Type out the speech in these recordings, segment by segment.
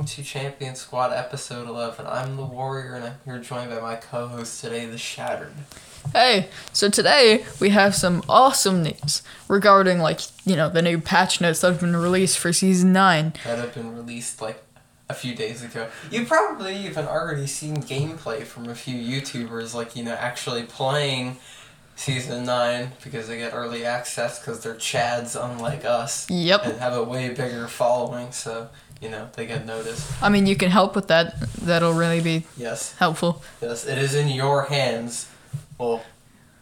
welcome to Champion Squad episode 11. I'm the Warrior and I'm here joined by my co host today, The Shattered. Hey, so today we have some awesome news regarding, like, you know, the new patch notes that have been released for Season 9. That have been released like a few days ago. You probably even already seen gameplay from a few YouTubers, like, you know, actually playing Season 9 because they get early access because they're Chads unlike us Yep. and have a way bigger following, so, you know, they get noticed. I mean, you can help with that. That'll really be Yes. helpful. Yes, it is in your hands. Well,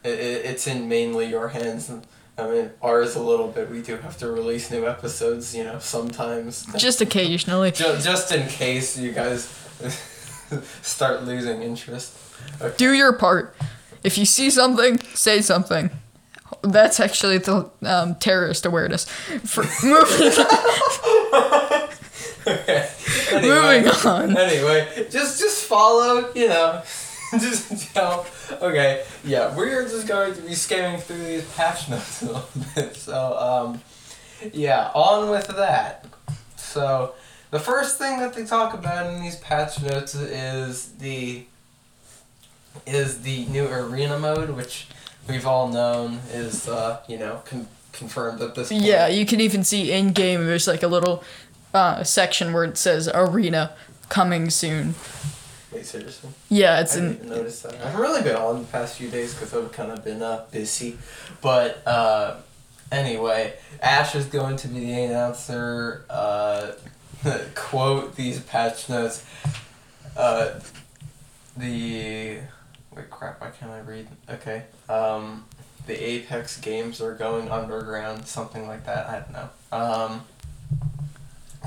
it, it, it's in mainly your hands. And, I mean, ours a little bit. We do have to release new episodes, you know, sometimes. Just occasionally. Ju- just in case you guys start losing interest. Do your part. If you see something, say something. That's actually the um, terrorist awareness. For moving, okay. moving on. Anyway, just just follow, you know. just tell. Okay, yeah, we're just going to be skimming through these patch notes a little bit. So, um, yeah, on with that. So, the first thing that they talk about in these patch notes is the is the new arena mode, which we've all known is uh, you know con- confirmed at this point. Yeah, you can even see in game there's like a little uh, section where it says arena coming soon. Wait, seriously. Yeah, it's I didn't in. notice that. I've really been on the past few days because I've kind of been uh, busy. But uh, anyway, Ash is going to be the announcer. Uh, quote these patch notes. Uh, the wait crap! Why can't I read? Okay. Um, the Apex games are going underground, something like that. I don't know. Um,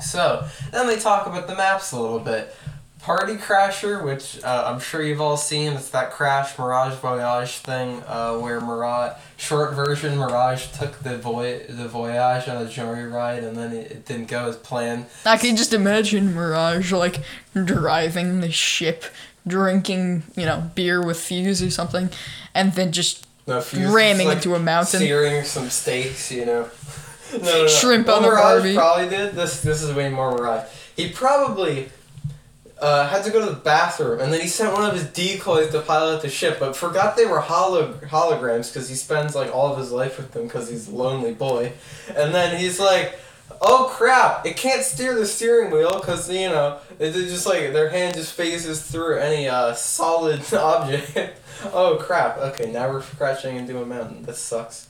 so then they talk about the maps a little bit. Party Crasher, which uh, I'm sure you've all seen, it's that Crash Mirage Voyage thing uh, where Mirage, short version, Mirage took the voy- the Voyage on a joyride and then it, it didn't go as planned. I can just imagine Mirage like driving the ship, drinking you know beer with Fuse or something, and then just No, ramming like, into a mountain. searing some steaks, you know. No, no, no. Shrimp what on the Mirage Barbie. probably did this. This is way more Mirage. He probably uh, had to go to the bathroom, and then he sent one of his decoys to pilot the ship, but forgot they were holo- holograms because he spends like all of his life with them because he's a lonely boy. And then he's like, "Oh crap! It can't steer the steering wheel because you know it's just like their hand just phases through any uh, solid object." oh crap! Okay, now we're crashing into a mountain. This sucks.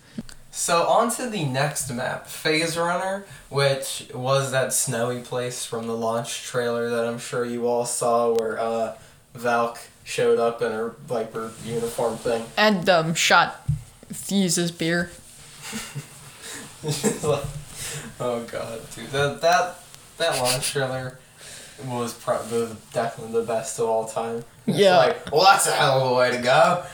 So on to the next map, Phase Runner, which was that snowy place from the launch trailer that I'm sure you all saw where uh, Valk showed up in her Viper uniform thing. and um shot Fuse's beer. Like, oh god, dude, that that that launch trailer was probably definitely the best of all time. It's Yeah. like, well, that's a hell of a way to go.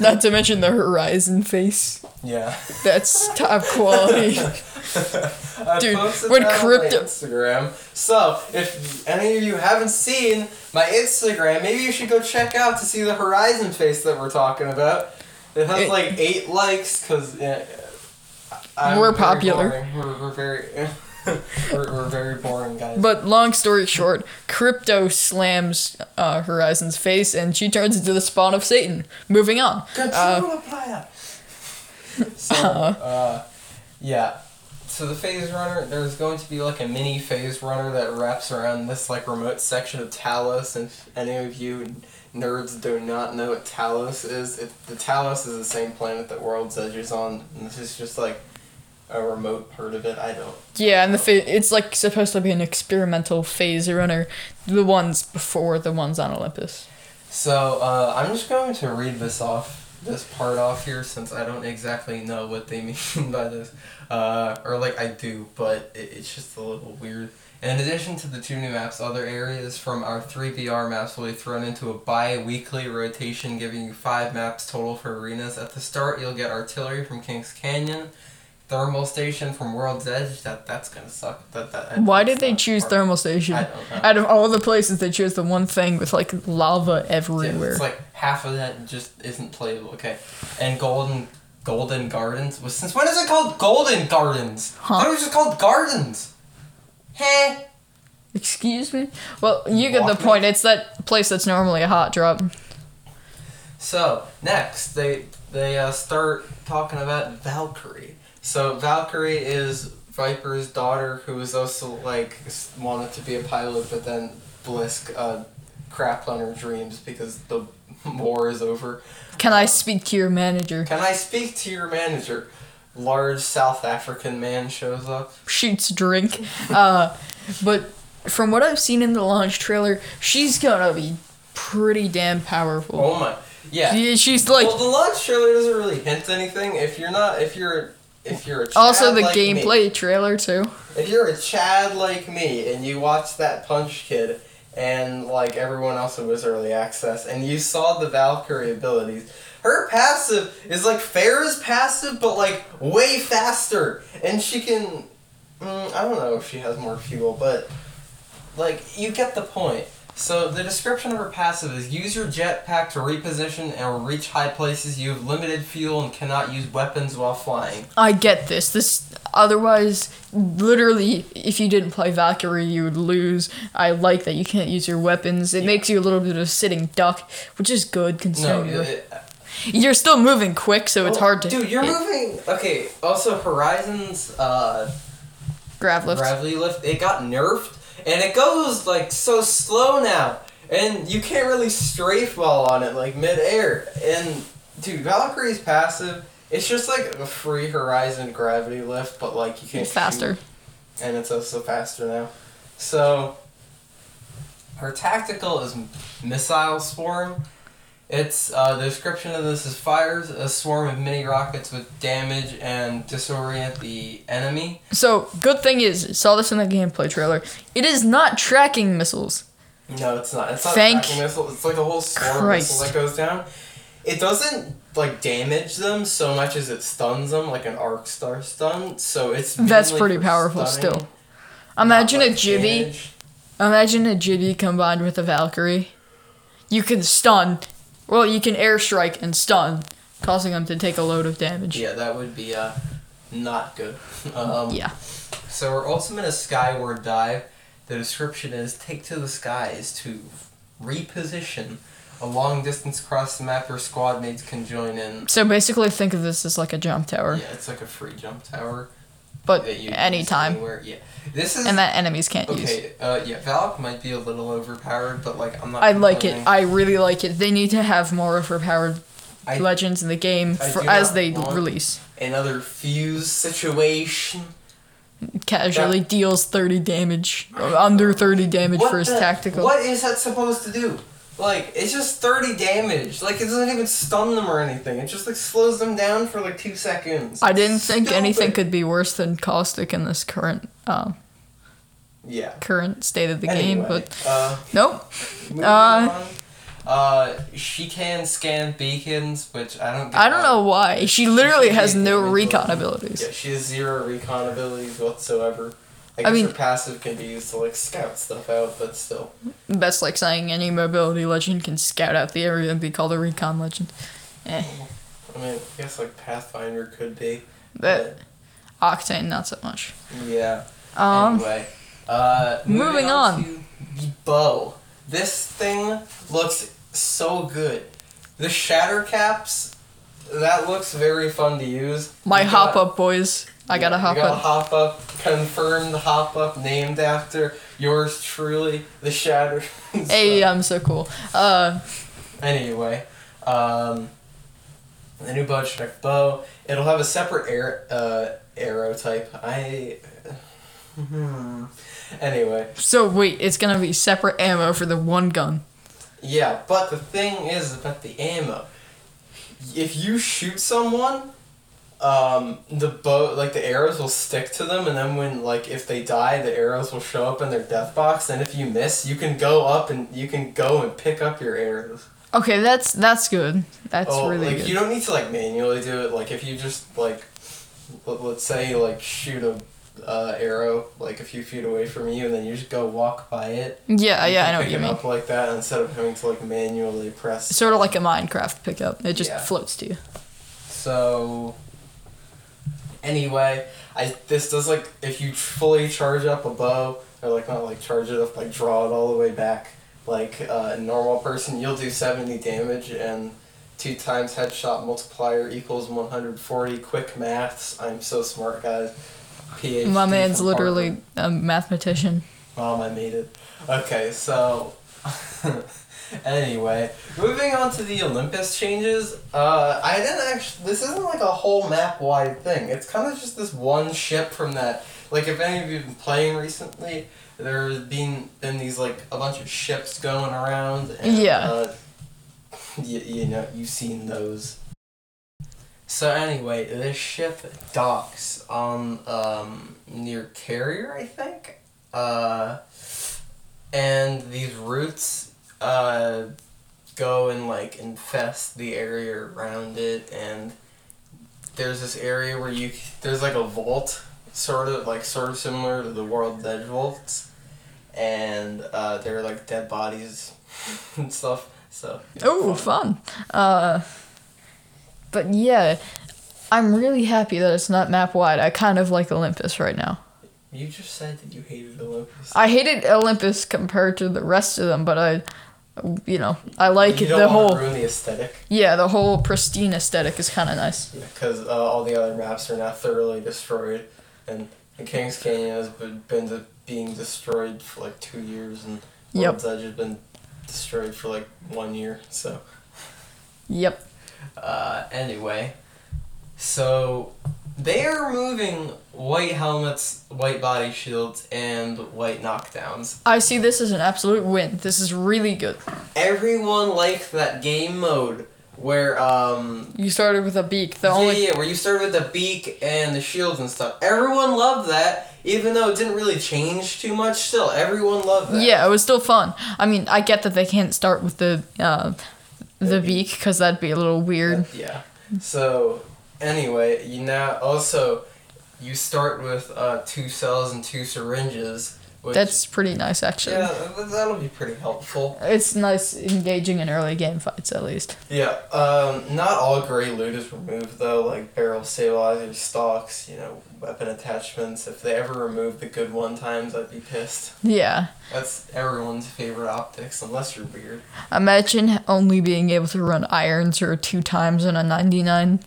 Not to mention the Horizon face. Yeah. That's top quality. Dude, when that crypto- Instagram. So if any of you haven't seen my Instagram, maybe you should go check out to see the Horizon face that we're talking about. It has It- like eight likes because yeah, We're popular. boring. We're, we're very we're, we're very boring guys. But long story short, Crypto slams uh, Horizon's face and she turns into the spawn of Satan. Moving on. Uh. So, uh, yeah. So the phase runner, there's going to be like a mini phase runner that wraps around this like remote section of Talos. And if any of you nerds do not know what Talos is, it, the Talos is the same planet that World's Edge is on, and this is just like a remote part of it. I don't. yeah, and the fa- it's like supposed to be an experimental phase runner. The ones before the ones on Olympus. So uh, I'm just going to read this off, this part off here, since I don't exactly know what they mean by this, uh, or like I do, but it, it's just a little weird. In addition to the two new maps, other areas from our 3 BR maps will be thrown into a bi-weekly rotation, giving you five maps total for arenas. At the start, you'll get artillery from Kings Canyon, thermal station from World's Edge. That that's gonna suck. That that. Why did they choose part- thermal station? I. Out of all the places, they chose the one thing with like lava everywhere. It's like half of that just isn't playable. Okay, and Golden Golden Gardens was since when is it called Golden Gardens? I Huh? thought it was just called Gardens. Heh. Excuse me? Well, you get the Walk me. point. It's that place that's normally a hot drop. So next, they they uh, start talking about Valkyrie. So Valkyrie is Viper's daughter, who is also like wanted to be a pilot, but then Blisk uh, crapped on her dreams because the war is over. Can I speak to your manager? Can I speak to your manager? Large South African man shows up. Shoots drink. Uh, but from what I've seen in the launch trailer, she's gonna be pretty damn powerful. Oh my, yeah. Yeah, She's like well, the launch trailer doesn't really hint anything. If you're not, if you're, if you're a Chad also the like me- gameplay trailer too. If you're a Chad like me and you watch that Punch Kid and like everyone else who was early access and you saw the Valkyrie abilities, her passive is like Pharah's passive but like way faster and she can. Mm, I don't know if she has more fuel, but like you get the point. So the description of her passive is use your jetpack to reposition and reach high places. You have limited fuel and cannot use weapons while flying. I get this. This otherwise, literally, if you didn't play Valkyrie, you would lose. I like that you can't use your weapons. It makes you a little bit of a sitting duck, which is good No, considering you're, it, you're still moving quick, so it's Oh, hard to Dude, you're hit. moving. Okay. Also, Horizon's uh, grav lift. gravity lift it got nerfed, and it goes like so slow now, and you can't really strafe while on it like mid-air. And dude, Valkyrie's passive. It's just like a free Horizon gravity lift, but like you can't. It's faster. shoot, and it's also faster now. So her tactical is missile swarm. It's uh, the description of this is fires a swarm of mini rockets with damage and disorient the enemy. So good thing is, saw this in the gameplay trailer. It is not tracking missiles. No, it's not. It's not Thank tracking missile. It's like a whole swarm Christ. missile that goes down. It doesn't like damage them so much as it stuns them, like an arc star stun. So it's That's pretty powerful stunning, still. Imagine a Gibby. Imagine a Gibby combined with a Valkyrie. You can stun. Well, you can airstrike and stun, causing them to take a load of damage. Yeah, that would be uh, not good. Um, Yeah. So we're also ultimate is skyward dive. The description is take to the skies to reposition. A long distance across the map, your squad mates can join in. So basically, think of this as like a jump tower, Yeah, it's like a free jump tower. But that you anytime. Yeah. This is and that enemies can't use. okay. Uh, yeah, Valk might be a little overpowered, but like I'm not. I like it. I really like it. They need to have more overpowered I- legends in the game for, as they release. Another fuse situation. Casually deals 30 damage, or under 30 damage for his the- tactical. What is that supposed to do? Like, it's just 30 damage. Like, it doesn't even stun them or anything. It just, like, slows them down for, like, two seconds. I didn't think anything could be worse than caustic in this current uh, Yeah. current state of the game, but uh, nope. Uh, on. Uh, she can scan beacons, which I don't. I don't know why. She literally should has no recon abilities. Yeah, she has zero recon abilities whatsoever. I guess I mean- passive can be used to like scout stuff out, but still. That's like saying any mobility legend can scout out the area and be called a recon legend. Eh, I mean, I guess like Pathfinder could be. but Octane not so much. Yeah. Um, anyway, uh, moving on. to the bow. This thing looks so good. The shatter caps, that looks very fun to use. my hop up boys. I gotta you hop got a up. hop up, confirmed hop up, named after yours truly, the shatter. Hey, I'm so cool. Uh, Anyway, um, the new Bowstrike bow. It'll have a separate air, uh, arrow type. I. Hmm. Anyway, so wait, it's gonna be separate ammo for the one gun. yeah, but the thing is about the ammo. If you shoot someone, um, the bow, like the arrows will stick to them, and then when, like, if they die, the arrows will show up in their death box. And if you miss, you can go up and you can go and pick up your arrows. Okay, that's that's good. That's oh, really like good. you don't need to like manually do it. Like if you just like, let, let's say like shoot a uh, arrow like a few feet away from you, and then you just go walk by it. yeah, yeah, I know what you it mean. Up like that instead of having to like manually press. Sort of like a Minecraft pickup. It just Yeah. floats to you. So. Anyway, I this does like if you fully charge up a bow, or like not like charge it up, like draw it all the way back. Like uh, a normal person, you'll do seventy damage and two times headshot multiplier equals one hundred forty. Quick maths. I'm so smart, guys. PhD My man's literally Harvard. a mathematician. Mom, I made it. Okay, so anyway, moving on to the Olympus changes. Uh, I didn't actually. This isn't like a whole map wide thing. It's kind of just this one ship from that. Like, if any of you have been playing recently, there's been been these like a bunch of ships going around. And, Yeah. Uh, you, you know, you've seen those. So anyway, this ship docks on um, near Carrier, I think. Uh, and these roots uh, go and like infest the area around it, and there's this area where you there's like a vault, sort of like sort of similar to the World's Edge vaults, and uh, there are like dead bodies and stuff. So Oh, fun. Uh, but yeah, I'm really happy that it's not map wide. I kind of like Olympus right now. You just said that you hated Olympus. I hated Olympus compared to the rest of them, but I, you know, I like you don't the want whole to ruin the aesthetic. yeah, the whole pristine aesthetic is kind of nice. because uh, all the other maps are now thoroughly destroyed, and the Kings Canyon has been, been de- being destroyed for like two years, and Yep. World's Edge has been destroyed for like one year. So, Yep. uh, anyway, so they are removing white helmets, white body shields, and white knockdowns. I see this as an absolute win. This is really good. Everyone liked that game mode where um You started with a beak. The yeah, only yeah, where you started with the beak and the shields and stuff. Everyone loved that, even though it didn't really change too much. Still, everyone loved that. yeah, it was still fun. I mean, I get that they can't start with the uh, the The beak because that'd be a little weird. Yeah. So, anyway, you now also you start with uh, two cells and two syringes. Which, That's pretty nice, actually. yeah, that- that'll be pretty helpful. It's nice engaging in early game fights, at least. Yeah. Um, not all gray loot is removed though, like barrel stabilizers, stocks, you know, weapon attachments. If they ever remove the good one times, I'd be pissed. Yeah. That's everyone's favorite optics, unless you're weird. Imagine only being able to run irons or two times in a 99.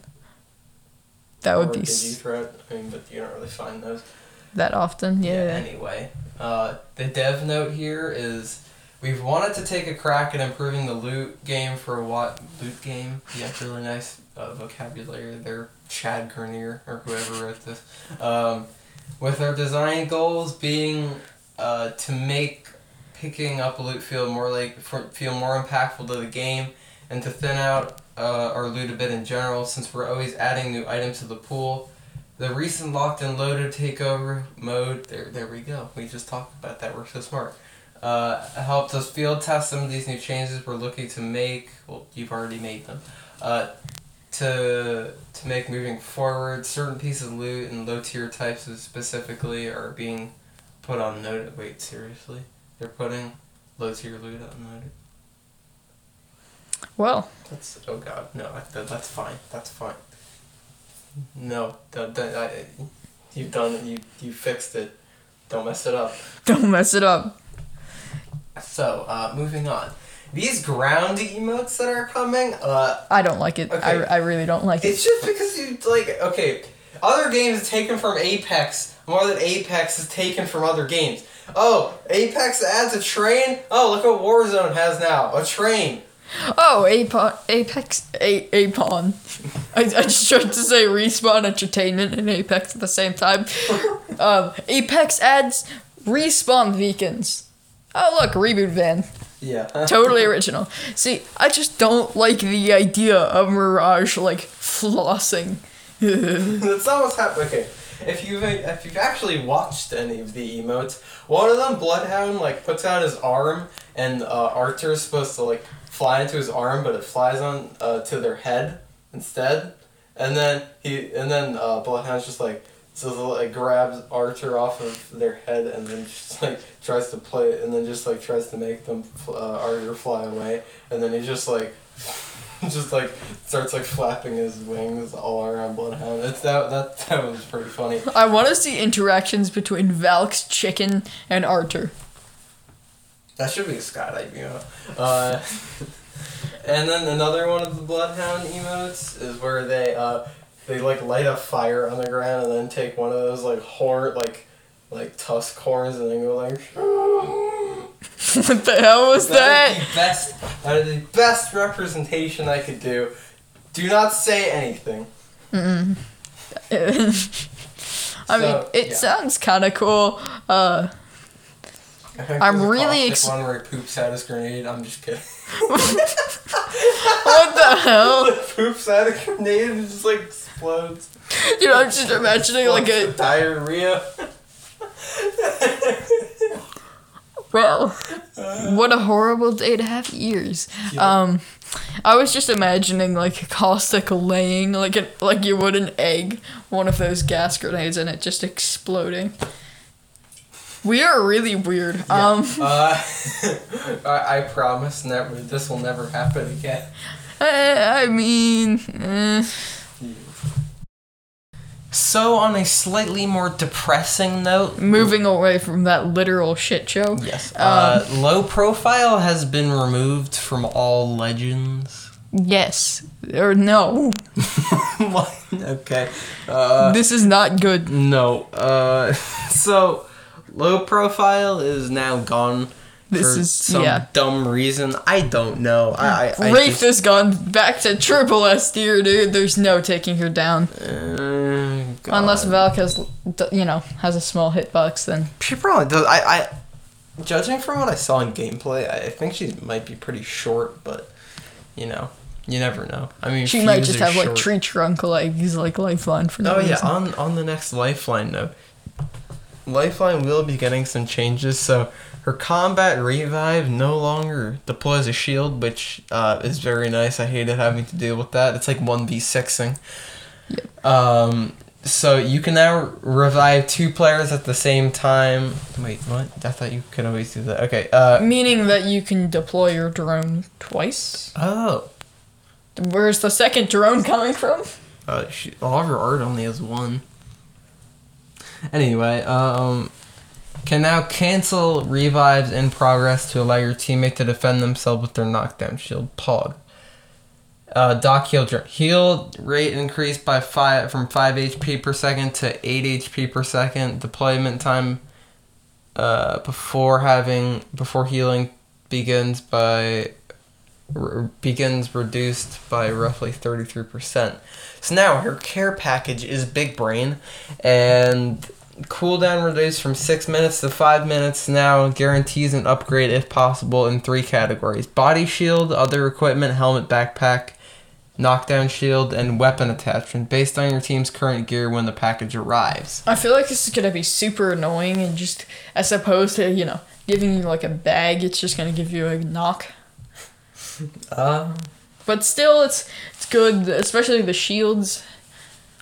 That would be Digi s- threat. I mean, but you don't really find those. that often. Yeah. Anyway, uh, the dev note here is we've wanted to take a crack at improving the loot game for a what loot game. Yeah, really nice uh, vocabulary there. Chad Grenier or whoever wrote this. Um, with our design goals being uh, to make picking up a loot feel more like for, feel more impactful to the game and to thin out uh, our loot a bit in general since we're always adding new items to the pool. The recent locked and loaded takeover mode, there, there we go. We just talked about that. We're so smart. Uh, helped us field test some of these new changes we're looking to make. Well, you've already made them. Uh, to to make moving forward, certain pieces of loot and low tier types specifically are being put on note. Wait, seriously? They're putting low tier loot on note. Well, That's oh god no that, that's fine that's fine. No, that, that, I, you've done it. You you fixed it. Don't mess it up. don't mess it up. So uh, moving on. These ground emotes that are coming. Uh, I don't like it. Okay. I, I really don't like it. it's just because you like okay. Other games taken from Apex more than Apex is taken from other games. Oh, Apex adds a train. Oh, look what Warzone has now. A train. Oh, Apon, Apex, A, Apon. I, I just tried to say Respawn Entertainment and Apex at the same time. Um, Apex adds Respawn Beacons. Oh, look, Reboot Van. Yeah. Totally original. See, I just don't like the idea of Mirage, like, flossing. That's not what's happening. Okay, if you've if you've actually watched any of the emotes, one of them, Bloodhound, like puts out his arm, and uh, is supposed to like fly into his arm, but it flies on uh, to their head instead, and then he and then uh, Bloodhound's just like so like grabs Archer off of their head and then just like tries to play and then just like tries to make them uh, Artur fly away. And then he just like just like starts like flapping his wings all around Bloodhound. It's that that that was pretty funny. I want to see interactions between Valk's chicken and Artur. That should be a skydive emote. Uh, and then another one of the Bloodhound emotes is where they uh they like light a fire on the ground and then take one of those like horn like like tusk horns and then go like. What the hell was That that? is the best. That is the best representation I could do. Do not say anything. Mm. I mean, it yeah. sounds kind of cool. Uh, I'm really caustic ex- one where he poops out his grenade. I'm just kidding. what the hell? Like, poops out a grenade and just like explodes. You know, I'm just imagining like a diarrhea. Well, what a horrible day to have ears. Um, I was just imagining like a caustic laying like an like you would an egg, one of those gas grenades, and it just exploding. We are really weird. Um, Uh, I, I promise never. This will never happen again. I, I mean, eh. So, on a slightly more depressing note, moving away from that literal shit show. yes, Um, uh, low profile has been removed from all legends. Yes or no. Okay. Uh, this is not good. no. Uh, so, low profile is now gone. This for is- some yeah. dumb reason. I don't know. I, I, Wraith just- has gone back to triple S tier, dude. There's no taking her down. Uh, Unless. Valk has, you know, has a small hitbox, then. She probably does. I, I, judging from what I saw in gameplay, I think she might be pretty short, but you know, you never know. I mean, She might just have like short. tree trunk legs, like lifeline for no Oh yeah, reason. on on the next Lifeline note, Lifeline will be getting some changes. So her combat revive no longer deploys a shield, which uh, is very nice. I hated having to deal with that. It's like one v sixing. Um. So you can now revive two players at the same time. Wait, what? I thought you could always do that. Okay. Uh. Meaning that you can deploy your drone twice. Oh. Where's the second drone coming from? Uh, she, all of her art only has one. Anyway, um, can now cancel revives in progress to allow your teammate to defend themselves with their knockdown shield. Pog. Uh, Doc heal heal rate increased by five from five HP per second to eight HP per second. Deployment time uh, before having before healing begins by r- begins reduced by roughly 33%. So now her care package is Big Brain, and cooldown reduced from 6 minutes to 5 minutes now guarantees an upgrade if possible in three categories body shield, other equipment, helmet, backpack, knockdown shield, and weapon attachment based on your team's current gear when the package arrives. I feel like this is gonna be super annoying and just as opposed to, you know, giving you like a bag, it's just gonna give you a knock. Uh, But still, it's it's good, especially the shields.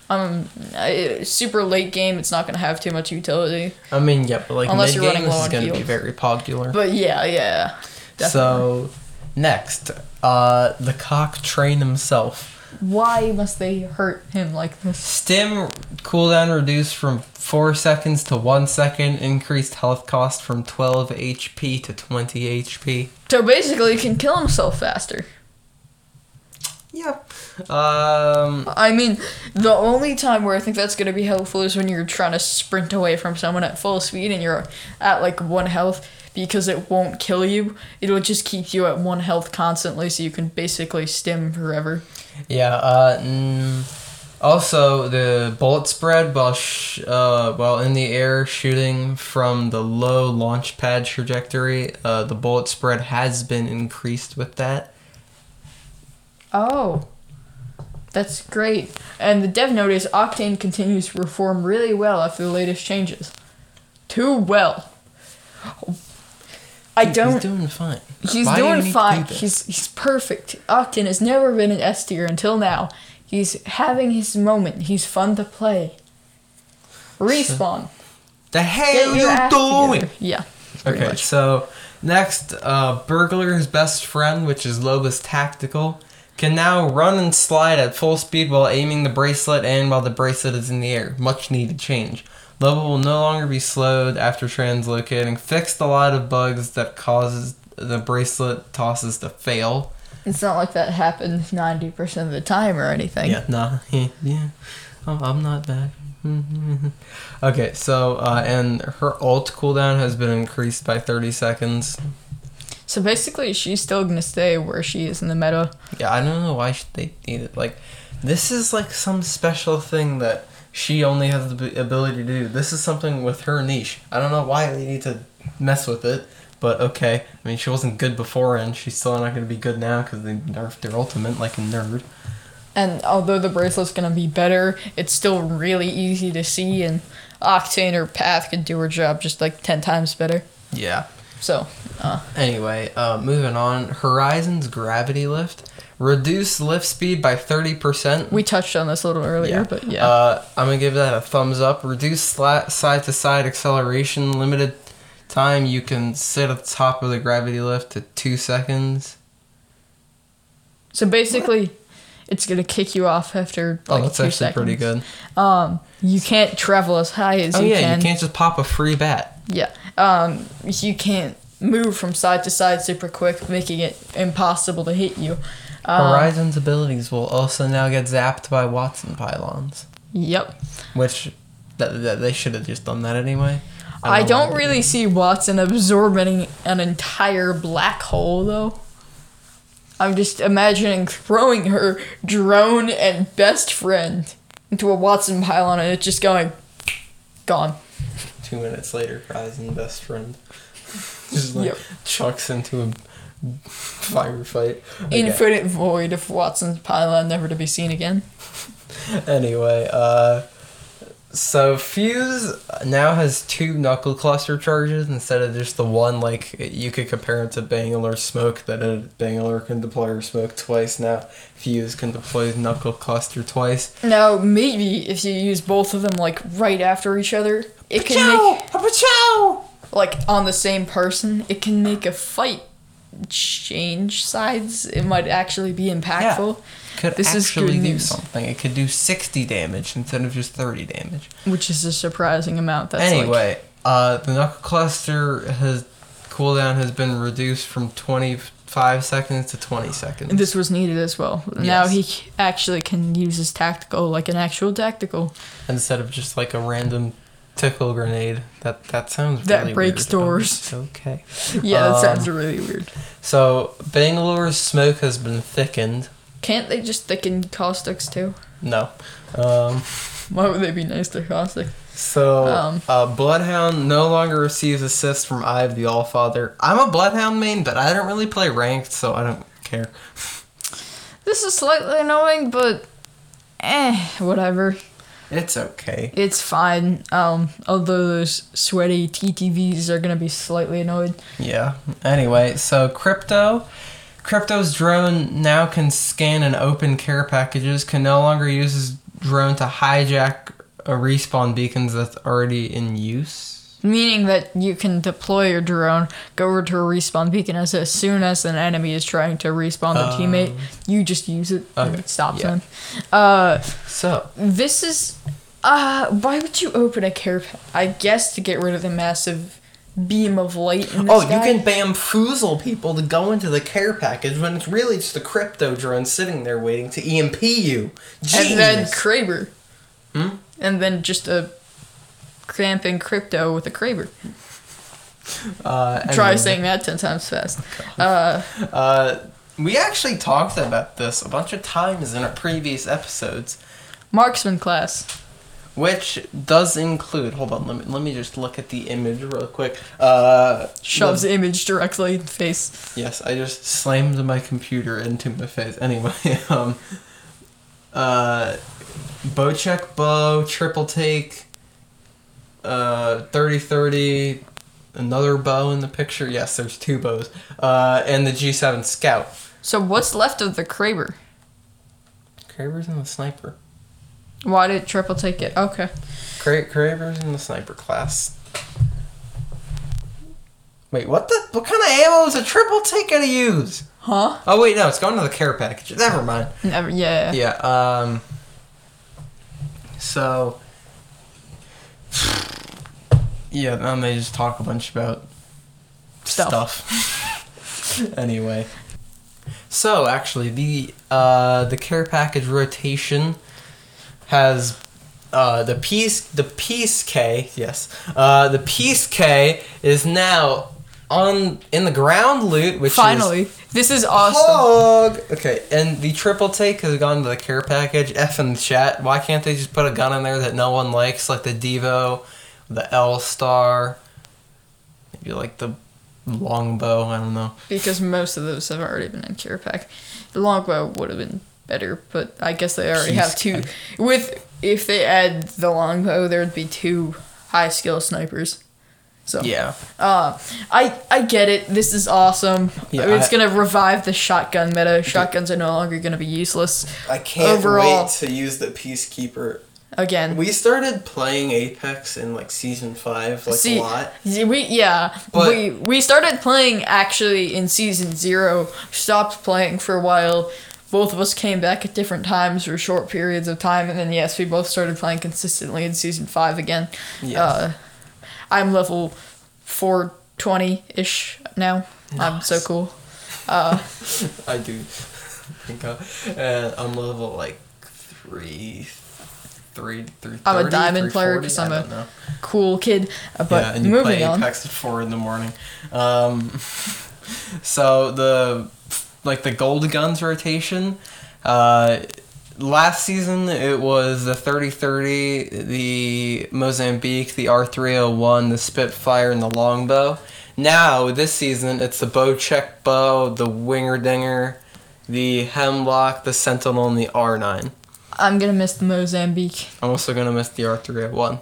Um, I, super late game, it's not gonna have too much utility. I mean, yeah, but like Unless mid you're game, running this is going to be very popular. But yeah, yeah. Definitely. So, next, uh, the cock train himself. why must they hurt him like this? Stim cooldown reduced from 4 seconds to 1 second, increased health cost from 12 HP to 20 HP. So basically, he can kill himself faster. Yep. Um, I mean, the only time where I think that's gonna be helpful is when you're trying to sprint away from someone at full speed and you're at like one health because it won't kill you. It'll just keep you at one health constantly, so you can basically stim forever. yeah, uh, mm, also the bullet spread while, sh- uh, while in the air shooting from the low launch pad trajectory, uh, the bullet spread has been increased with that. Oh. That's great. And the dev note is Octane continues to perform really well after the latest changes. Too well. I don't. He's doing fine. He's Why doing to fine. do he's he's perfect. Octane has never been an S tier until now. He's having his moment. He's fun to play. Respawn. The hell Get you doing? together. Yeah. Okay, much. so next, uh, Burglar's best friend, which is Loba's tactical, can now run and slide at full speed while aiming the bracelet and while the bracelet is in the air. Much needed change. Loba will no longer be slowed after translocating. Fixed a lot of bugs that causes the bracelet tosses to fail. It's not like that happens 90% of the time or anything. Yeah, nah, yeah. Oh, I'm not bad. okay, so uh, and her ult cooldown has been increased by 30 seconds. So basically, she's still gonna stay where she is in the meta. Yeah, I don't know why they need it. Like, this is like some special thing that she only has the ability to do. This is something with her niche. I don't know why they need to mess with it, but okay. I mean, she wasn't good before, and she's still not going to be good now because they nerfed their ultimate like a nerd. And although the bracelet's gonna be better, it's still really easy to see, and Octane or Path can do her job just like 10 times better. Yeah. So, uh, Anyway, uh, moving on. Horizon's gravity lift. Reduce lift speed by 30%. we touched on this a little earlier, but yeah. Uh, I'm gonna give that a thumbs up. Reduce side to side acceleration. Limited time you can sit at the top of the gravity lift to two seconds. so basically, it's gonna kick you off after Oh, like that's two actually seconds. pretty good. Um, you can't travel as high as Oh you yeah, can. you can't just pop a free bat. Yeah. Um, you can't move from side to side super quick, making it impossible to hit you. Um, Horizon's abilities will also now get zapped by Wattson pylons, Yep. which that, that they should have just done that anyway. I don't why they really see Wattson absorbing an entire black hole though. I'm just imagining throwing her drone and best friend into a Wattson pylon and it's just going gone. Two minutes later, Horizon best friend just like Yep. chucks into a firefight. Okay. Infinite void of Wattson's pylon never to be seen again. Anyway, uh, so Fuse now has two knuckle cluster charges instead of just the one. Like you could compare it to Bangalore Smoke, that a Bangalore can deploy her smoke twice. Now Fuse can deploy knuckle cluster twice. Now maybe if you use both of them like right after each other, it can make Pachow! Like on the same person, it can make a fight change sides. It might actually be impactful, Could This is actually good do news. something. It could do sixty damage instead of just thirty damage. which is a surprising amount. That's like, anyway, uh, the knuckle cluster has cooldown has been reduced from twenty five seconds to twenty seconds. this was needed as well. Now he actually can use his tactical like an actual tactical. instead of just like a random tickle grenade. That that sounds That really breaks weird. doors. Okay. Yeah, that Um, sounds really weird. So Bangalore's smoke has been thickened. Can't they just thicken caustics too? No. Um, Why would they be nice to caustic? so Um. uh, Bloodhound no longer receives assists from Eye of the Allfather. I'm a Bloodhound main, but I don't really play ranked, so I don't care. This is slightly annoying, but eh, whatever. It's okay. It's fine. Um, although those sweaty TTVs are gonna be slightly annoyed. Yeah. Anyway, so crypto, crypto's drone now can scan and open care packages. Can no longer use his drone to hijack a respawn beacons that's already in use. Meaning that you can deploy your drone, go over to a respawn beacon as, as soon as an enemy is trying to respawn their Oh. teammate, you just use it and Okay, it stops yeah. them. Uh, So this is. Uh, why would you open a care pack? I guess to get rid of the massive beam of light in the Oh, sky. you can bamfoozle people to go into the care package when it's really just a crypto drone sitting there waiting to EMP you. And then Kraber. Hmm? And then just a cramping crypto with a Kraber. uh, Try saying that ten times fast. Uh, Uh, we actually talked about this a bunch of times in our previous episodes, marksman class. which does include. Hold on, let me let me just look at the image real quick. Uh, Shoves the- the image directly in the face. Yes, I just slammed my computer into my face. Anyway, um, uh, Bocek bow, triple take, uh, 30 30, another bow in the picture. Yes, there's two bows. Uh, and the G7 Scout. So what's left of the Kraber? Kraber's in the sniper. Why did triple take it? Okay. Cra- Kraber's in the sniper class. Wait, what the? What kind of ammo is a triple take gonna use? Huh? Oh wait, no, it's going to the care package. Never mind. Never. Yeah. Yeah. Um. So. Yeah, then they just talk a bunch about Stuff. stuff. anyway. So actually, the uh the care package rotation has uh the piece the piece K yes uh the piece K is now on in the ground loot which is Finally, this is awesome. Hog. Okay, and the triple take has gone to the care package. F in the chat. Why can't they just put a gun in there that no one likes, like the Devo, the L Star, maybe like the longbow? I don't know. Because most of those have already been in care pack. The longbow would have been better, but I guess they already have two. With if they add the longbow, there'd be two high skill snipers. So Yeah. Uh, I I get it. This is awesome. Yeah, it's I- gonna revive the shotgun meta. Shotguns are no longer gonna be useless. I can't Overall- wait to use the Peacekeeper. Again, We started playing Apex in like season five, like See, a lot. we yeah But- we we started playing actually in season zero. Stopped playing for a while. Both of us came back at different times for short periods of time, and then yes, we both started playing consistently in season five again. Yes. Uh, I'm level four twenty ish now. I'm so cool. Uh, I do. think I- And I'm level like three, three, three. I'm a diamond player because I'm a- know. cool kid. Uh, but yeah, and you moving play on. Apex at four in the morning. Um, so the like the gold guns rotation. Uh, last season it was the 30-30, the Mozambique, the R301, the Spitfire, and the longbow. Now this season it's the Bocek bow, the winger dinger, the hemlock, the sentinel, and the R9. I'm gonna miss the Mozambique. I'm also gonna miss the R301.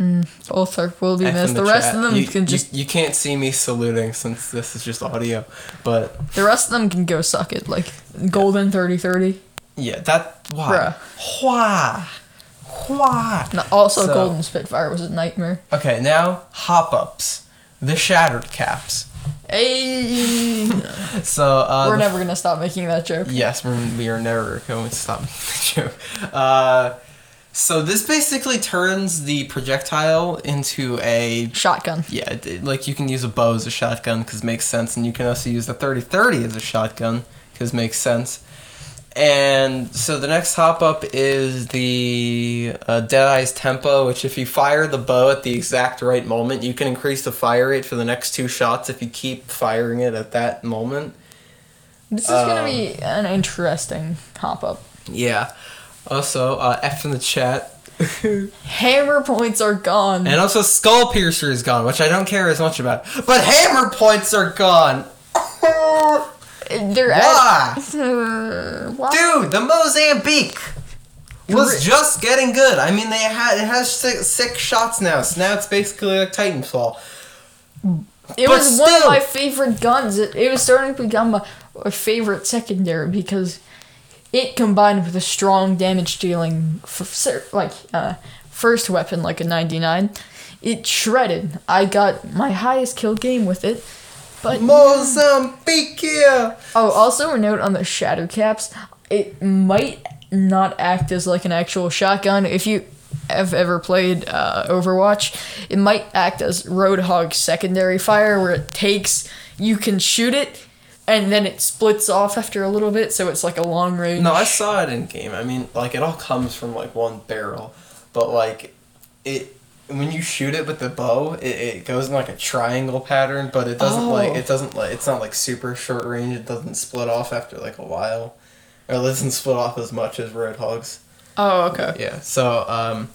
Mm, both are will be F missed. The, rest of them you, can you- just you, can't see me saluting since this is just audio, but the rest of them can go suck it. Like golden thirty thirty. Yeah, that why why why. No, also So- golden Spitfire was a nightmare. Okay, now hop ups, the shattered caps. Hey, So uh, we're the never gonna stop making that joke. Yes, we're, we are never going to stop making the joke. Uh, so this basically turns the projectile into a Shotgun. yeah, it- it- like you can use a bow as a shotgun because it makes sense, and you can also use the thirty thirty as a shotgun because it makes sense. And so the next hop up is the uh, Deadeye's Tempo, which if you fire the bow at the exact right moment, you can increase the fire rate for the next two shots if you keep firing it at that moment. This is gonna Um, be an interesting hop up. Yeah. Also, uh, F in the chat. Hammer points are gone. And also, Skull Piercer is gone, which I don't care as much about. But hammer points are gone! They're Why? At, uh, why? Dude, the Mozambique was just getting good. I mean, they had it has six, six shots now, so now it's basically like Titanfall. It But was one of my favorite guns. It, it was starting to become my, my favorite secondary because it combined with a strong damage dealing, f- like uh, first weapon, like a 99. It shredded. I got my highest kill game with it. But Mozambique! yeah. oh, also a note on the shatter caps. It might not act as like an actual shotgun if you have ever played uh, Overwatch. It might act as Roadhog secondary fire, where it takes you can shoot it, and then it splits off after a little bit, so it's like a long range. No, I saw it in game. I mean, like it all comes from like one barrel, but like it when you shoot it with the bow, it, it goes in like a triangle pattern, but it doesn't like Oh. it doesn't like it's not like super short range. It doesn't split off after like a while, or it doesn't split off as much as Roadhogs. Oh, okay. Yeah. So um,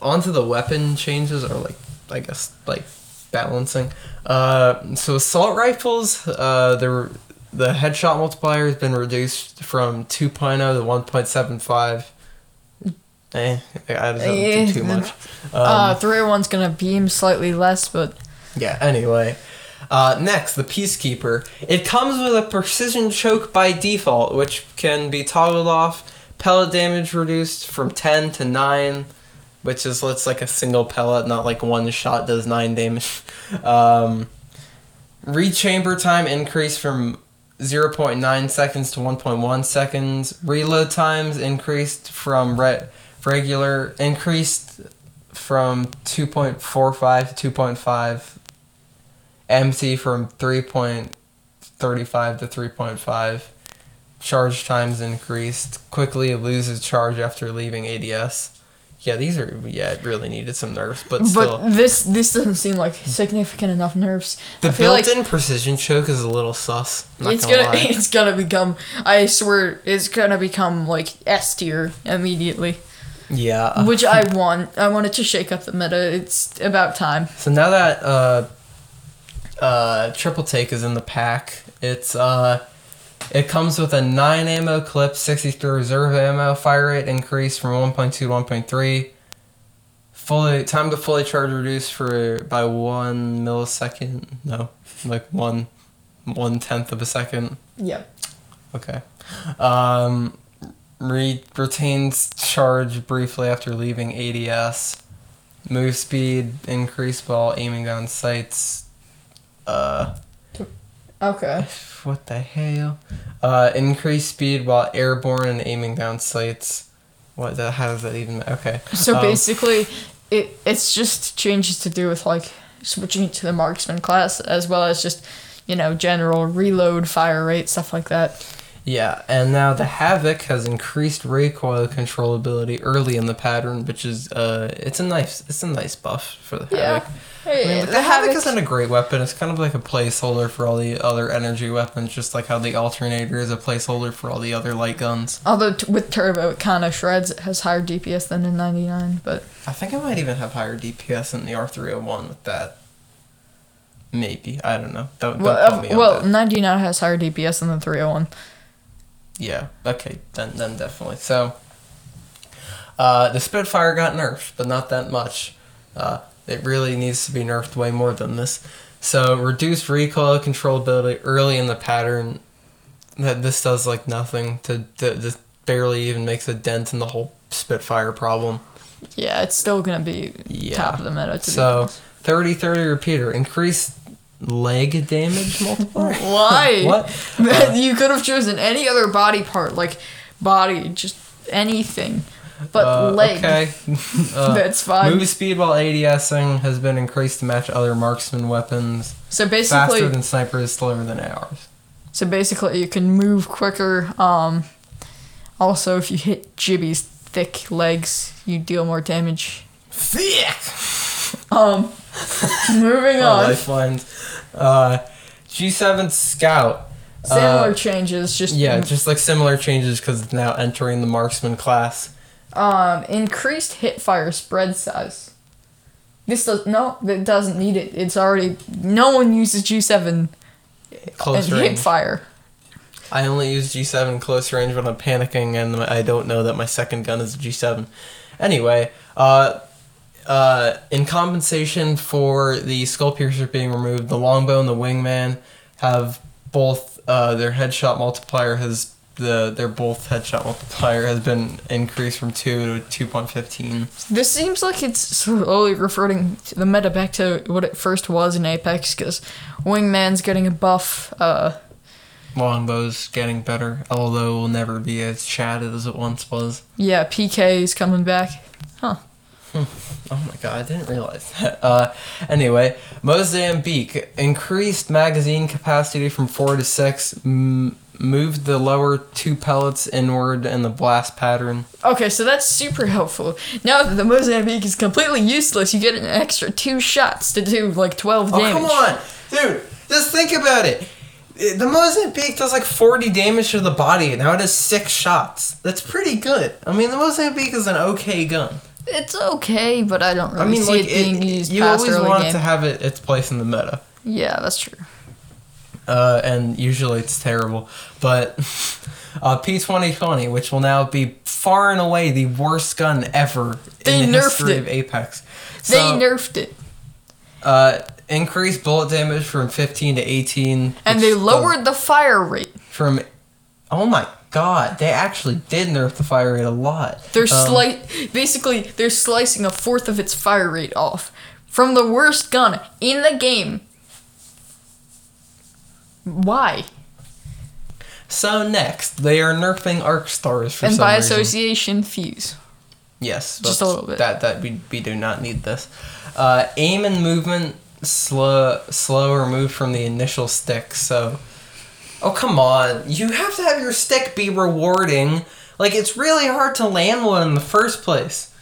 onto the weapon changes or like I guess like balancing. Uh, so assault rifles, uh, the the headshot multiplier has been reduced from 2.0 to 1.75. Eh, that doesn't do too much. Um, uh, 301's gonna beam slightly less, but yeah, anyway. Uh, next, the Peacekeeper. It comes with a precision choke by default, which can be toggled off. Pellet damage reduced from 10 to 9, which is let's like a single pellet, not like one shot does 9 damage. Um, rechamber time increased from 0.9 seconds to 1.1 seconds. Reload times increased from re- regular increased from 2.45 to 2.5. Empty from 3.35 to 3.5. Charge times increased. Quickly loses charge after leaving ADS. Yeah, these are yeah, it really needed some nerfs, but still. But this this doesn't seem like significant enough nerfs. the feel like built-in precision choke is a little sus. Not it's gonna, gonna it's gonna become I swear it's gonna become like S tier immediately. Yeah. Which I want. I wanted to shake up the meta. It's about time. So now that uh, uh, triple take is in the pack, it's uh, it comes with a nine ammo clip, sixty three reserve ammo, fire rate increase from one point two to one point three. Fully time to fully charge reduced for by one millisecond. No, like one one tenth of a second. Yep. Okay. Um, re- retains charge briefly after leaving ADS. Move speed increased while aiming down sights. Uh, Okay. what the hell? Uh, increased speed while airborne and aiming down sights. What the? How does that even? Okay. So Um, basically, it it's just changes to do with like switching to the marksman class as well as just you know general reload, fire rate, stuff like that. Yeah, and now the Havoc has increased recoil controllability early in the pattern, which is uh, it's a nice, it's a nice buff for the Yeah. Havoc. I mean, but the, Havoc isn't a great weapon. It's kind of like a placeholder for all the other energy weapons, just like how the Alternator is a placeholder for all the other light guns. Although t- with turbo, it kind of shreds. It has higher DPS than the 99, but I think it might even have higher DPS than the R301 with that. Maybe I don't know. Don't, don't well, quote uh, me on well, that. 99 has higher DPS than the 301. Yeah. Okay. Then then definitely. So. Uh, the Spitfire got nerfed, but not that much. Uh, it really needs to be nerfed way more than this. So reduced recoil controllability early in the pattern. That this does like nothing to, to this barely even makes a dent in the whole Spitfire problem. Yeah, it's still gonna be Yeah. top of the meta. To So. 30 30 repeater increased leg damage multiplier. why? what? you could have chosen any other body part, like body, just anything, but Uh, leg. Okay. Uh, That's fine. Move speed while ADSing has been increased to match other marksman weapons. So basically, Faster than snipers, slower than ARs. so basically, you can move quicker. Um, also, if you hit Gibby's thick legs, you deal more damage. Thick! Um, moving Oh, on. lifelines. Uh, G7 Scout. Similar Uh, changes, just yeah, just like similar changes because it's now entering the marksman class. um increased hip fire spread size. This does no, it doesn't need it. It's already no one uses G seven Close and range. hip fire. I only use G7 close range when I'm panicking and I don't know that my second gun is a G7. Anyway, uh, uh, in compensation for the skull piercer being removed, the longbow and the wingman have both uh, their headshot multiplier has the their both headshot multiplier has been increased from two to two point fifteen. This seems like it's slowly reverting to the meta back to what it first was in Apex, because Wingman's getting a buff. Uh, Longbow's getting better, although it will never be as chatted as it once was. yeah, PK is coming back. Oh my god, I didn't realize that. Uh, anyway, Mozambique increased magazine capacity from four to six, m- moved the lower two pellets inward in the blast pattern. Okay, so that's super helpful. Now that the Mozambique is completely useless, you get an extra two shots to do like 12 damage. Oh, come on! Dude, just think about it! It- The Mozambique does like 40 damage to the body, and now it has six shots. That's pretty good. I mean, the Mozambique is an okay gun. It's okay, but I don't really I mean, see like, it being it, used you always want game. to have it its place in the meta. yeah, that's true. uh, and usually it's terrible. But uh, P2020, which will now be far and away the worst gun ever They in the nerfed history it. of Apex. They So, nerfed it, uh, increased bullet damage from 15 to 18. and they lowered the fire rate. from. Oh my god, they actually did nerf the fire rate a lot. They're Um, slight. Basically, they're slicing a fourth of its fire rate off from the worst gun in the game. Why? So next, they are nerfing arc stars for and some by reason. association, fuse. Yes, Just a little bit. That that we, we do not need this. Uh, aim and movement slow slow removed from the initial stick. So, oh come on, you have to have your stick be rewarding. Like it's really hard to land one in the first place.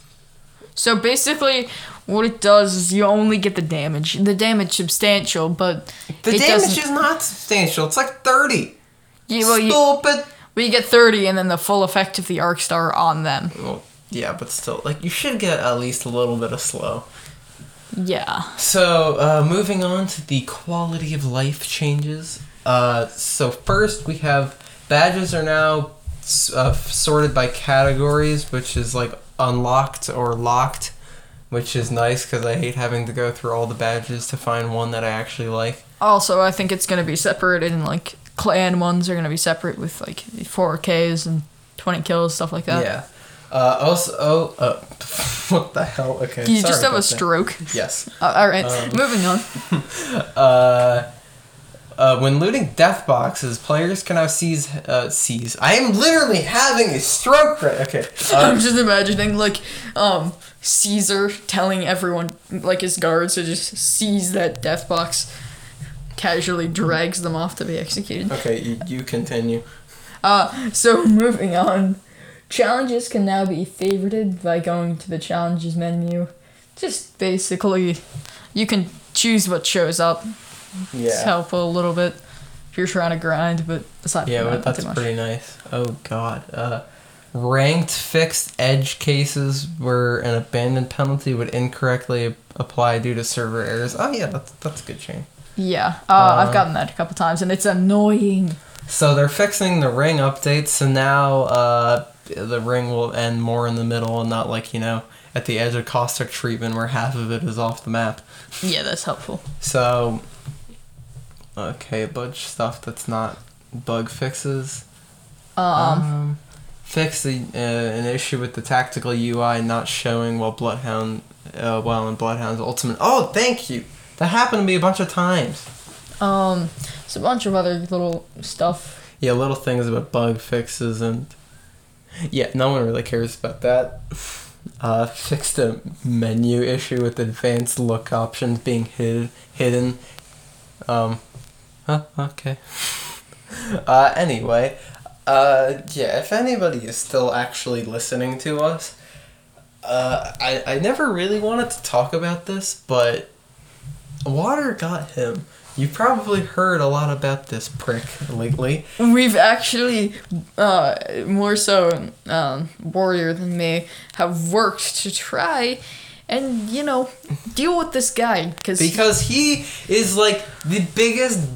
So basically, what it does is you only get the damage. The damage substantial, but The damage is not substantial. It's like thirty. Yeah, well, you, well, you get thirty, and then the full effect of the arc star on them. Well, yeah, but still, like you should get at least a little bit of slow. Yeah. So, uh, moving on to the quality of life changes. Uh, so first we have badges are now uh, sorted by categories, which is like unlocked or locked, which is nice because I hate having to go through all the badges to find one that I actually like. Also, I think it's gonna be separated in like clan ones are gonna be separate with like four Ks and twenty kills, stuff like that. yeah. Uh, also, oh, uh, what the hell? Okay. You just have a that. stroke. Yes. Uh, all right, Um, moving on. Uh, uh, when looting death boxes, players can now seize uh, seize. I am literally having a stroke right. Okay. I'm Uh, just imagining like um Caesar telling everyone like his guards to just seize that death box, casually drags them off to be executed. okay, you, you continue. Uh so moving on. Challenges can now be favorited by going to the challenges menu. Just basically you can choose what shows up. It's helpful a little bit if you're trying to grind, but aside Yeah, from but that, not that's pretty nice. Oh god. Uh, ranked fixed edge cases where an abandoned penalty would incorrectly apply due to server errors. Oh yeah, that's that's a good change. Yeah, uh, Uh, I've gotten that a couple times, and it's annoying. So they're fixing the ring updates, so now uh, the ring will end more in the middle and not like you know at the edge of caustic treatment where half of it is off the map. Yeah, that's helpful. So, okay, a bunch of stuff that's not bug fixes. Um, fix the uh, an issue with the tactical UI not showing while Bloodhound, uh, while in Bloodhound's Ultimate. Oh, thank you. That happened to me a bunch of times. Um, it's a bunch of other little stuff. Yeah, little things about bug fixes and yeah, no one really cares about that. Uh, fixed a menu issue with advanced look options being hid- hidden. Um, huh, okay. uh, anyway, uh, yeah, if anybody is still actually listening to us, uh, I, I never really wanted to talk about this, but water got him. You've probably heard a lot about this prick lately. We've actually, uh, more so, um, Warrior than me, have worked to try and, you know, deal with this guy. Cause because he is like the biggest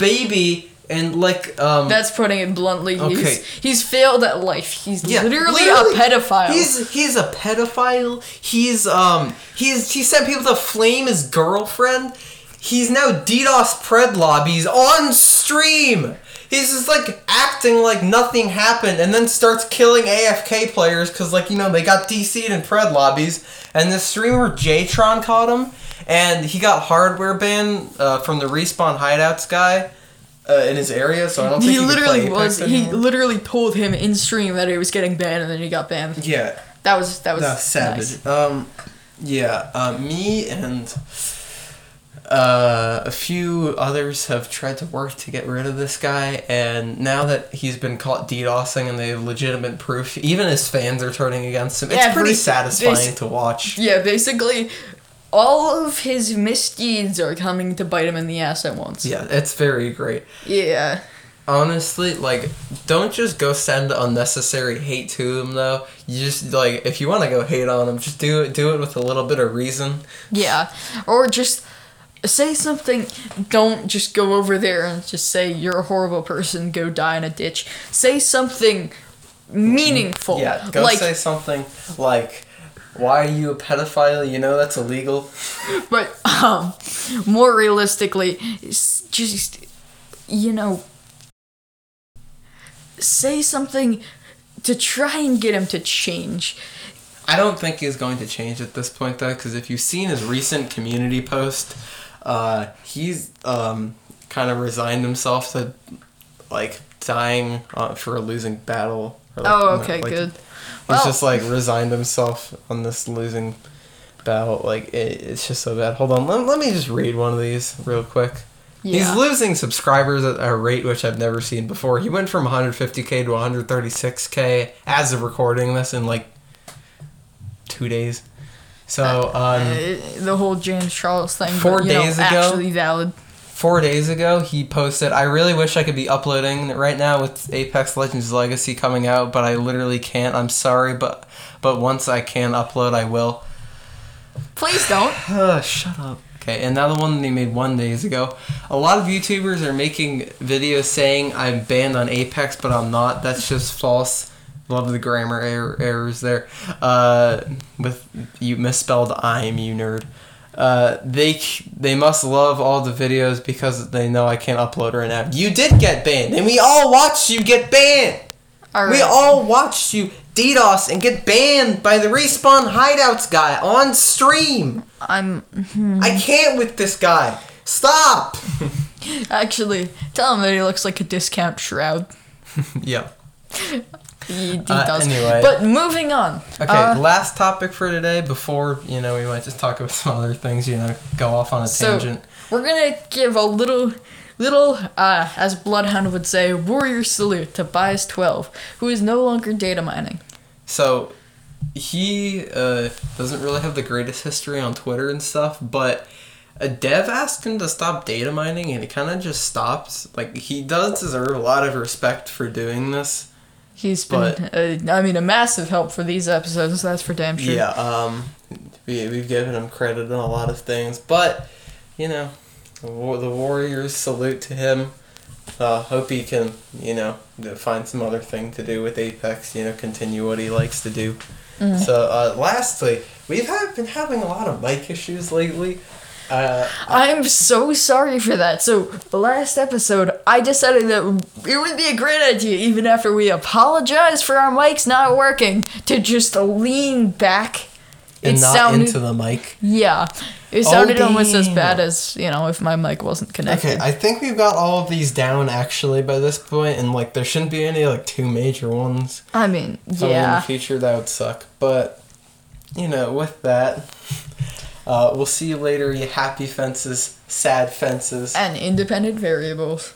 baby and like um that's putting it bluntly. Okay. He's, he's failed at life. He's yeah, literally, literally, a pedophile. He's he's a pedophile. He's um he's he sent people to flame his girlfriend. He's now DDoS pred lobbies on stream. He's just like acting like nothing happened and then starts killing AFK players because like you know they got DC'd in pred lobbies and the streamer Jtron caught him and he got hardware banned uh, from the respawn hideouts guy uh, in his area so I don't think he he, literally was. Apex He literally told him in stream that he was getting banned, and then he got banned. yeah That was that was That's savage. nice. Um, yeah, uh, me and uh, a few others have tried to work to get rid of this guy, and now that he's been caught DDoSing and they have legitimate proof, even his fans are turning against him. It's Yeah, pretty satisfying basi- to watch. Yeah, basically, all of his misdeeds are coming to bite him in the ass at once. Yeah, it's very great. Yeah. Honestly, like, don't just go send unnecessary hate to him though. You just like, if you want to go hate on him, just do it. Do it with a little bit of reason. Yeah. Or just say something. Don't just go over there and just say you're a horrible person, go die in a ditch. Say something meaningful. Yeah, go like, say something like, "Why are you a pedophile? You know that's illegal." But um, more realistically, just you know, say something to try and get him to change. I don't think he's going to change at this point though, because if you've seen his recent community post, uh, he's um, kind of resigned himself to like dying uh, for a losing battle. or, Oh, okay, like, good. He's just like resigned himself on this losing bout. Like it, it's just so bad. Hold on, let, let me just read one of these real quick. Yeah. He's losing subscribers at a rate which I've never seen before. He went from 150k to 136k as of recording this in like two days. So um, Uh, the whole James Charles thing, Four but, you know, days ago- actually valid. Four days ago he posted i really wish i could be uploading right now with apex legends legacy coming out but i literally can't. I'm sorry but but once i can upload i will. Please don't. uh, shut up. Okay and now the one that he made one days ago. A lot of youtubers are making videos saying i'm banned on apex but i'm not. That's just false. Love the grammar error, errors there. Uh, with you misspelled i'm you nerd uh, they they must love all the videos because they know I can't upload right now. You did get banned, and we all watched you get banned. All We all watched you DDoS and get banned by the respawn hideouts guy on stream. I'm I can't with this guy. Stop. actually tell him that he looks like a discount shroud. yeah. He, he Uh, does. anyway. But moving on. Okay. Uh, last topic for today. Before you know, we might just talk about some other things. You know, go off on a So- tangent. we're gonna give a little, little, uh, as Bloodhound would say, warrior salute to Biast12, who is no longer data mining. So he uh, doesn't really have the greatest history on Twitter and stuff, but a dev asked him to stop data mining and he kind of just stopped. Like he does deserve a lot of respect for doing this. He's been, uh, I mean, a massive help for these episodes. That's for damn sure. Yeah, um, we we've given him credit on a lot of things, but you know, the, the Warriors salute to him. Uh, hope he can, you know, find some other thing to do with Apex. You know, continue what he likes to do. So, uh, lastly, we've had, been having a lot of mic issues lately. Uh, I'm so sorry for that. So, the last episode, I decided that it would be a great idea, even after we apologized for our mics not working, to just lean back. and it not sounded, into the mic. yeah, it sounded almost as bad as you know if my mic wasn't connected. Okay, I think we've got all of these down actually by this point, and like there shouldn't be any like two major ones. I mean, yeah. in the future that would suck, but you know, with that, uh, we'll see you later, you happy fences, sad fences, and independent variables.